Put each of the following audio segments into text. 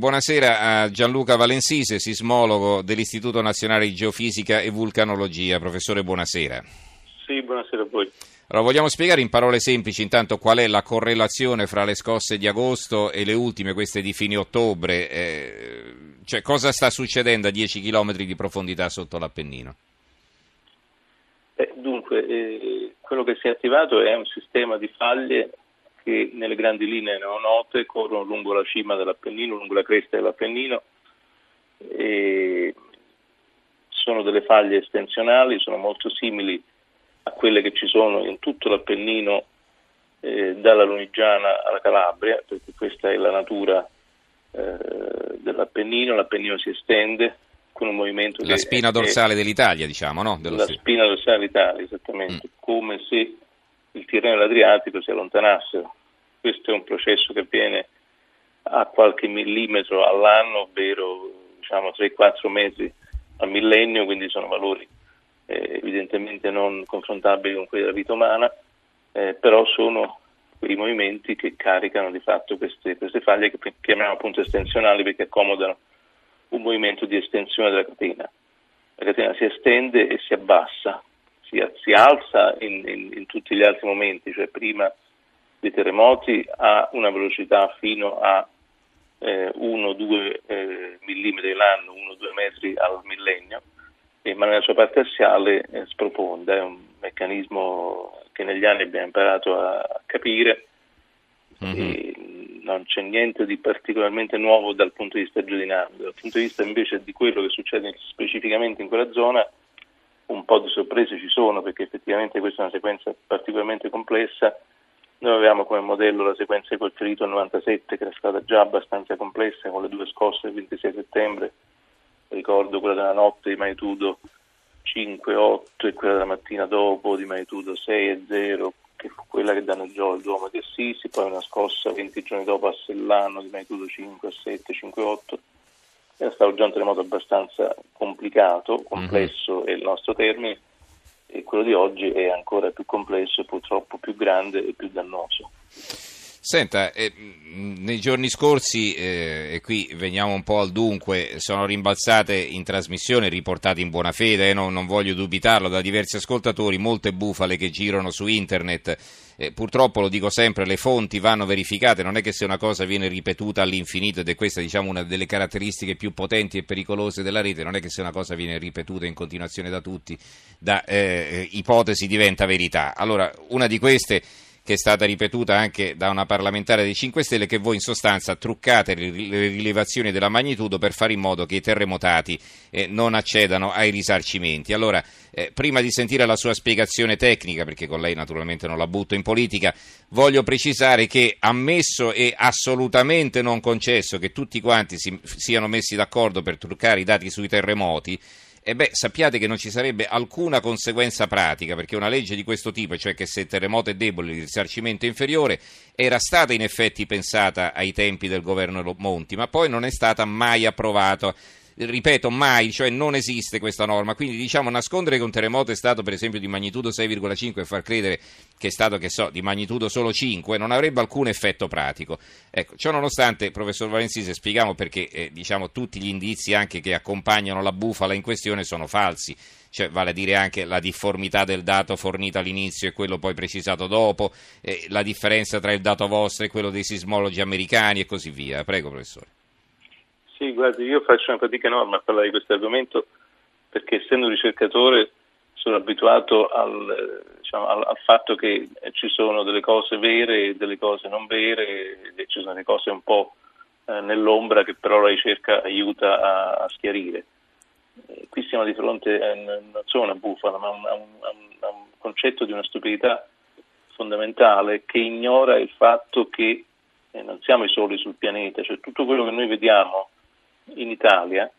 Buonasera a Gianluca Valensise, sismologo dell'Istituto Nazionale di Geofisica e Vulcanologia. Professore, buonasera. Sì, buonasera a voi. Allora, vogliamo spiegare in parole semplici intanto qual è la correlazione fra le scosse di agosto e le ultime, queste di fine ottobre? Eh, cioè, cosa sta succedendo a 10 km di profondità sotto l'Appennino? Eh, dunque, eh, quello che si è attivato è un sistema di faglie che nelle grandi linee neonote corrono lungo la cima dell'Appennino, lungo la cresta dell'Appennino e sono delle faglie estensionali, sono molto simili a quelle che ci sono in tutto l'Appennino eh, dalla Lunigiana alla Calabria, perché questa è la natura eh, dell'Appennino, l'Appennino si estende con un movimento la spina dorsale è, dell'Italia, diciamo, no? Dello la spina dorsale dell'Italia, esattamente, mm. come se il Tirreno e l'Adriatico si allontanassero. Questo è un processo che avviene a qualche millimetro all'anno, ovvero diciamo 3-4 mesi al millennio, quindi sono valori eh, evidentemente non confrontabili con quelli della vita umana, eh, però sono quei movimenti che caricano di fatto queste, queste faglie che chiamiamo appunto estensionali perché accomodano un movimento di estensione della catena. La catena si estende e si abbassa si, si alza in, in, in, tutti gli altri momenti, cioè prima dei terremoti a una velocità fino a eh, 1-2 eh, mm l'anno, 1-2 metri al millennio, e, ma nella sua parte assiale eh, sprofonda, è un meccanismo che negli anni abbiamo imparato a, a capire. Mm-hmm. non c'è niente di particolarmente nuovo dal punto di vista geodinamico, dal punto di vista invece di quello che succede specificamente in quella zona un po' di sorprese ci sono perché effettivamente questa è una sequenza particolarmente complessa. Noi avevamo come modello la sequenza di quel ferito al 97 che era stata già abbastanza complessa con le due scosse del 26 settembre, ricordo quella della notte di magnitudo 5-8 e quella della mattina dopo di magnitudo 6-0 che fu quella che danneggiò il Duomo di Assisi, poi una scossa 20 giorni dopo a Sellano di magnitudo 5-7, 5-8 è stato già un terremoto abbastanza complicato, complesso mm-hmm. è il nostro termine, e quello di oggi è ancora più complesso, purtroppo più grande e più dannoso. Senta, eh, nei giorni scorsi, eh, e qui veniamo un po' al dunque, sono rimbalzate in trasmissione, riportate in buona fede, eh, non, non, voglio dubitarlo, da diversi ascoltatori, molte bufale che girano su internet. Eh, purtroppo, lo dico sempre, le fonti vanno verificate, non è che se una cosa viene ripetuta all'infinito, ed è questa diciamo, una delle caratteristiche più potenti e pericolose della rete, non è che se una cosa viene ripetuta in continuazione da tutti, da eh, ipotesi diventa verità. Allora, una di queste che è stata ripetuta anche da una parlamentare dei 5 Stelle, che voi in sostanza truccate le rilevazioni della magnitudo per fare in modo che i terremotati eh, non accedano ai risarcimenti. Allora, eh, prima di sentire la sua spiegazione tecnica, perché con lei naturalmente non la butto in politica, voglio precisare che ammesso e assolutamente non concesso che tutti quanti si, siano messi d'accordo per truccare i dati sui terremoti, e beh, sappiate che non ci sarebbe alcuna conseguenza pratica, perché una legge di questo tipo, cioè che se il terremoto è debole il risarcimento è inferiore, era stata in effetti pensata ai tempi del governo Monti, ma poi non è stata mai approvata ripeto, mai, cioè non esiste questa norma. Quindi diciamo nascondere che un terremoto è stato per esempio di magnitudo 6,5 e far credere che è stato, che so, di magnitudo solo 5 non avrebbe alcun effetto pratico. Ecco, ciò nonostante, professor Valenzisi, spieghiamo perché eh, diciamo, tutti gli indizi anche che accompagnano la bufala in questione sono falsi. Cioè, vale a dire anche la difformità del dato fornito all'inizio e quello poi precisato dopo, eh, la differenza tra il dato vostro e quello dei sismologi americani e così via. Prego, professore. Sì, guardi, io faccio una fatica enorme a parlare di questo argomento perché essendo ricercatore sono abituato al, diciamo, al, al, fatto che ci sono delle cose vere e delle cose non vere e ci sono delle cose un po' eh, nell'ombra che però la ricerca aiuta a, a schiarire. Eh, qui siamo di fronte a, non solo a una bufala, ma a un, a, un, a un concetto di una stupidità fondamentale che ignora il fatto che eh, non siamo i soli sul pianeta, cioè tutto quello che noi vediamo in Italia,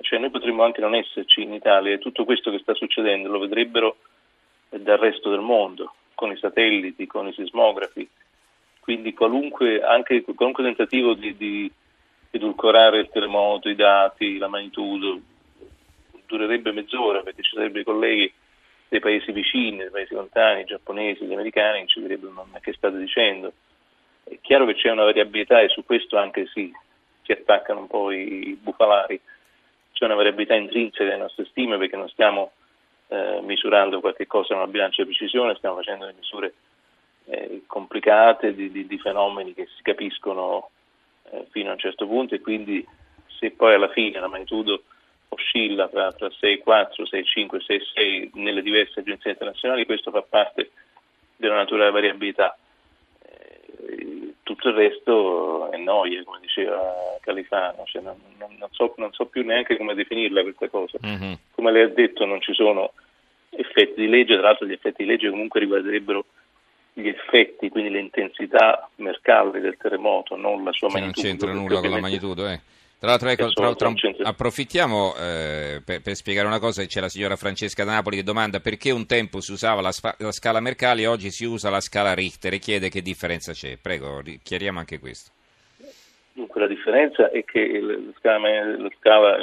cioè noi potremmo anche non esserci in Italia e tutto questo che sta succedendo lo vedrebbero dal resto del mondo, con i satelliti, con i sismografi, quindi qualunque, anche qualunque tentativo di, di edulcorare il terremoto, i dati, la magnitudo, durerebbe mezz'ora perché ci sarebbero i colleghi dei paesi vicini, dei paesi lontani, i giapponesi, gli americani, ci direbbero ma che state dicendo. È chiaro che c'è una variabilità e su questo anche sì, si attaccano un po' i bufalari. C'è una variabilità intrinseca nelle nostre stime perché non stiamo eh, misurando qualche cosa in una bilancia di precisione, stiamo facendo delle misure eh, complicate di, di, di, fenomeni che si capiscono eh, fino a un certo punto e quindi se poi alla fine la magnitudo oscilla tra, tra 6,4, 6,5, 6,6 nelle diverse agenzie internazionali, questo fa parte della natura della variabilità. Tutto il resto è noia, come diceva Califano, cioè non, non, so, non, so, più neanche come definirla questa cosa. Mm-hmm. Come lei ha detto non ci sono effetti di legge, tra l'altro gli effetti di legge comunque riguarderebbero gli effetti, quindi l'intensità mercale del terremoto, non la sua cioè magnitudo. Non c'entra nulla con la magnitudo, eh. Tra l'altro, ecco, tra, tra, approfittiamo eh, per, per, spiegare una cosa, c'è la signora Francesca Napoli che domanda perché un tempo si usava la, la, scala Mercalli e oggi si usa la scala Richter e chiede che differenza c'è. Prego, chiariamo anche questo. Dunque la differenza è che la scala, la scala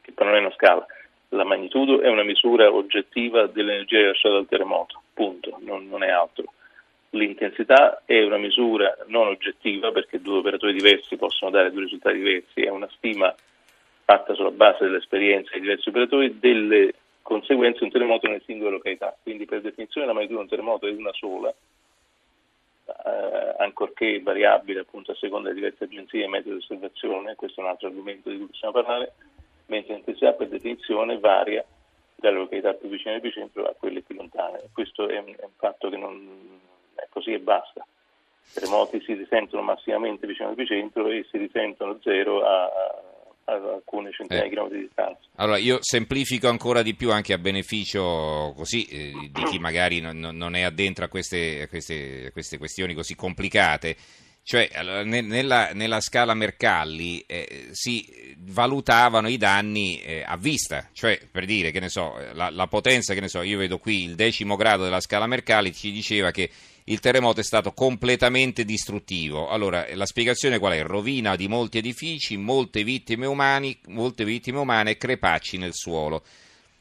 che però non è una scala, la magnitudo è una misura oggettiva dell'energia rilasciata dal terremoto, punto, non, non è altro L'intensità è una misura non oggettiva perché due operatori diversi possono dare due risultati diversi, è una stima fatta sulla base dell'esperienza dei diversi operatori delle conseguenze di un terremoto nelle singole località. Quindi per definizione la magnitudo di un terremoto è una sola, eh, ancorché variabile appunto a seconda delle diverse agenzie e metodi di osservazione, questo è un altro argomento di cui possiamo parlare, mentre l'intensità per definizione varia dalle località più vicine all'epicentro a quelle più lontane. Questo è un, è un fatto che non così e basta. I terremoti si risentono massimamente vicino all'epicentro e si risentono zero a, a alcune centinaia eh. di chilometri di distanza. Allora, io semplifico ancora di più anche a beneficio così, eh, di chi magari non, non è addentro a queste, a, queste, a queste, questioni così complicate. Cioè, nella, nella scala Mercalli eh, si valutavano i danni eh, a vista, cioè per dire che ne so, la, la potenza, che ne so, io vedo qui il decimo grado della scala Mercalli ci diceva che il terremoto è stato completamente distruttivo. Allora, la spiegazione qual è? Rovina di molti edifici, molte vittime, umani, molte vittime umane e crepacci nel suolo.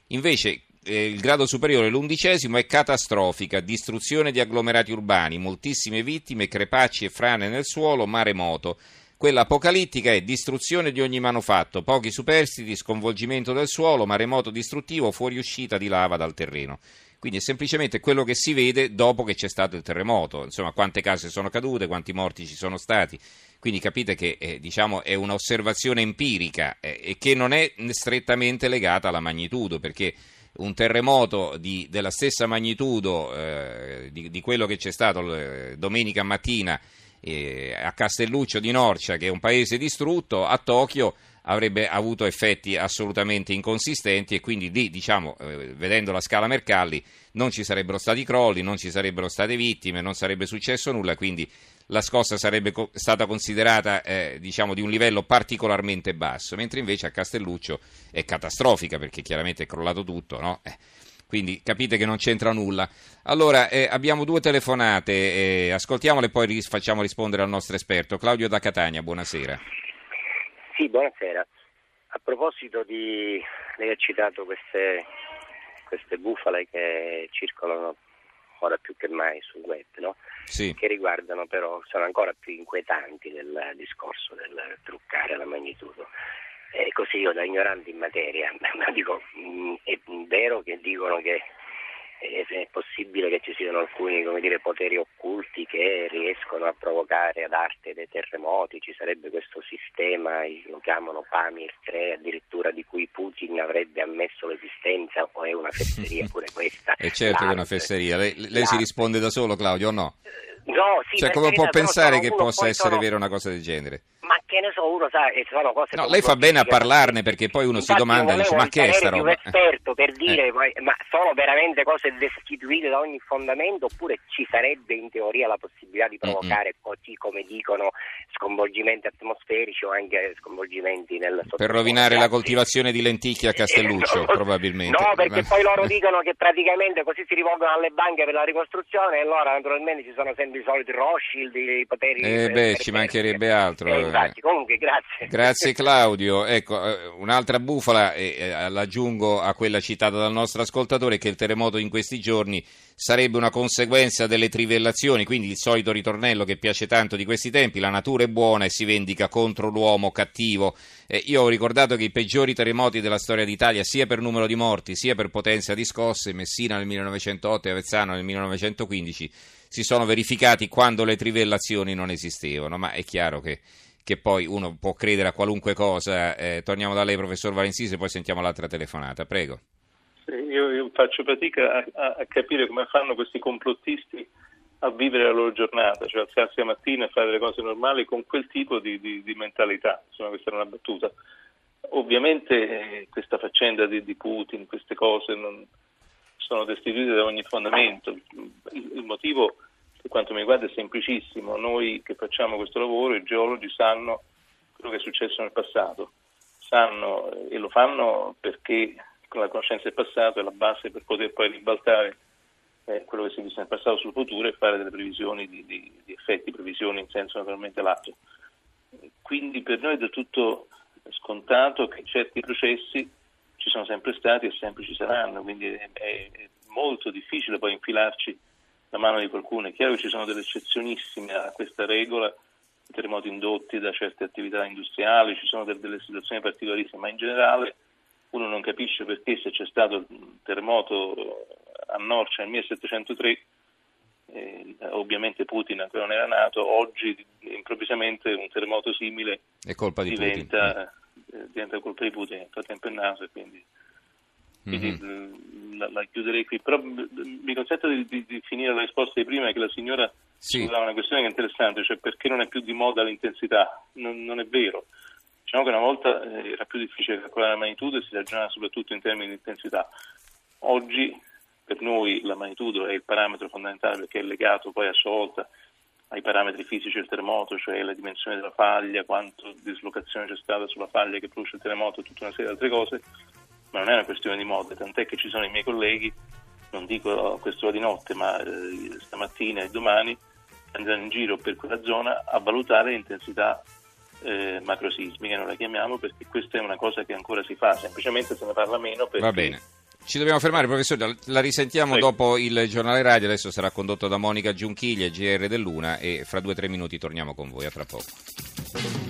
Invece, il grado superiore, l'undicesimo, è catastrofica, distruzione di agglomerati urbani, moltissime vittime, crepacci e frane nel suolo, maremoto. Quella apocalittica è distruzione di ogni manufatto, pochi superstiti, sconvolgimento del suolo, maremoto distruttivo, fuoriuscita di lava dal terreno. Quindi è semplicemente quello che si vede dopo che c'è stato il terremoto, insomma quante case sono cadute, quanti morti ci sono stati. Quindi capite che eh, diciamo, è un'osservazione empirica eh, e che non è strettamente legata alla magnitudo, perché un terremoto di, della stessa magnitudo eh, di, di, quello che c'è stato eh, domenica mattina eh, a Castelluccio di Norcia, che è un paese distrutto, a Tokyo avrebbe avuto effetti assolutamente inconsistenti e quindi lì, diciamo, eh, vedendo la scala Mercalli, non ci sarebbero stati crolli, non ci sarebbero state vittime, non sarebbe successo nulla, quindi la scossa sarebbe co- stata considerata eh, diciamo, di un livello particolarmente basso, mentre invece a Castelluccio è catastrofica perché chiaramente è crollato tutto, no? eh, quindi capite che non c'entra nulla. Allora, eh, abbiamo due telefonate, eh, ascoltiamole e poi ris- facciamo rispondere al nostro esperto. Claudio da Catania, buonasera. Sì, buonasera. A proposito di... lei ha citato queste, queste bufale che circolano ora più che mai sul web, no? sì. che riguardano però, sono ancora più inquietanti del discorso del truccare la magnitudo. E così io da ignorante in materia, ma dico, mm, è vero che dicono che è possibile che ci siano alcuni dire, poteri occulti che riescono a provocare ad arte dei terremoti, ci sarebbe questo sistema, lo chiamano Pamir 3, addirittura di cui Putin avrebbe ammesso l'esistenza, o è una fesseria pure questa? È certo che è una fesseria, lei, lei si risponde da solo Claudio o no? No, sì, cioè, come può pensare che possa essere sono... vera una cosa del genere? Che ne so, uno sa che sono cose... No, lei fa bene a parlarne perché poi uno Infatti, si domanda, dice, ma che è sta roba? un esperto per dire, eh. ma sono veramente cose destituite da ogni fondamento oppure ci sarebbe in teoria la possibilità di provocare, mm-hmm. così come dicono, sconvolgimenti atmosferici o anche sconvolgimenti nel Per rovinare la coltivazione di lenticchie a Castelluccio, probabilmente. No, perché poi loro dicono che praticamente così si rivolgono alle banche per la ricostruzione e allora naturalmente ci sono sempre i soliti Rothschild, i poteri... Eh beh, ci mancherebbe altro. Eh, Comunque, grazie. Grazie Claudio. Ecco, eh, un'altra bufala, e eh, l'aggiungo a quella citata dal nostro ascoltatore, che il terremoto in questi giorni sarebbe una conseguenza delle trivellazioni, quindi il solito ritornello che piace tanto di questi tempi, la natura è buona e si vendica contro l'uomo cattivo. Eh, io ho ricordato che i peggiori terremoti della storia d'Italia, sia per numero di morti, sia per potenza di scosse, Messina nel 1908 e Avezzano nel 1915, si sono verificati quando le trivellazioni non esistevano, ma è chiaro che che poi uno può credere a qualunque cosa. Eh, torniamo da lei, professor Valensisi, e poi sentiamo l'altra telefonata. Prego. Sì, io, io, faccio fatica a, a, a, capire come fanno questi complottisti a vivere la loro giornata, cioè alzarsi la mattina e fare le cose normali con quel tipo di, di, di mentalità. Insomma, questa era una battuta. Ovviamente eh, questa faccenda di, di, Putin, queste cose non sono destituite da ogni fondamento. Il, il motivo per quanto mi riguarda è semplicissimo. Noi che facciamo questo lavoro, i geologi sanno quello che è successo nel passato, sanno e lo fanno perché con la conoscenza del passato è la base per poter poi ribaltare eh, quello che si è visto nel passato sul futuro e fare delle previsioni di, di, di effetti, previsioni in senso naturalmente lato. Quindi per noi è del tutto scontato che certi processi ci sono sempre stati e sempre ci saranno, quindi è, è molto difficile poi infilarci la mano di qualcuno. È chiaro che ci sono delle eccezionissime a questa regola, terremoti indotti da certe attività industriali, ci sono delle, situazioni particolarissime, ma in generale uno non capisce perché se c'è stato il terremoto a Norcia nel 1703, eh, ovviamente Putin ancora non era nato, oggi improvvisamente un terremoto simile diventa, eh, diventa colpa di Putin, nel frattempo è nato e quindi quindi mm-hmm. la, la, chiuderei qui. Però mi consente di, di, di, finire la risposta di prima che la signora sì. dava una questione che è interessante, cioè perché non è più di moda l'intensità? Non, non è vero. Diciamo che una volta eh, era più difficile calcolare la magnitudo e si ragionava soprattutto in termini di intensità. Oggi per noi la magnitudo è il parametro fondamentale perché è legato poi a sua volta ai parametri fisici del terremoto, cioè la dimensione della faglia, quanto dislocazione c'è stata sulla faglia che produce il terremoto e tutta una serie di altre cose ma non è una questione di moda, tant'è che ci sono i miei colleghi, non dico a quest'ora di notte, ma eh, stamattina e domani andranno in giro per quella zona a valutare l'intensità eh, macrosismica, non la chiamiamo perché questa è una cosa che ancora si fa, semplicemente se ne parla meno perché... Va bene. Ci dobbiamo fermare, professore, la risentiamo Prego. dopo il giornale radio, adesso sarà condotto da Monica Giunchiglia, GR dell'Una e fra due o tre minuti torniamo con voi, a tra poco.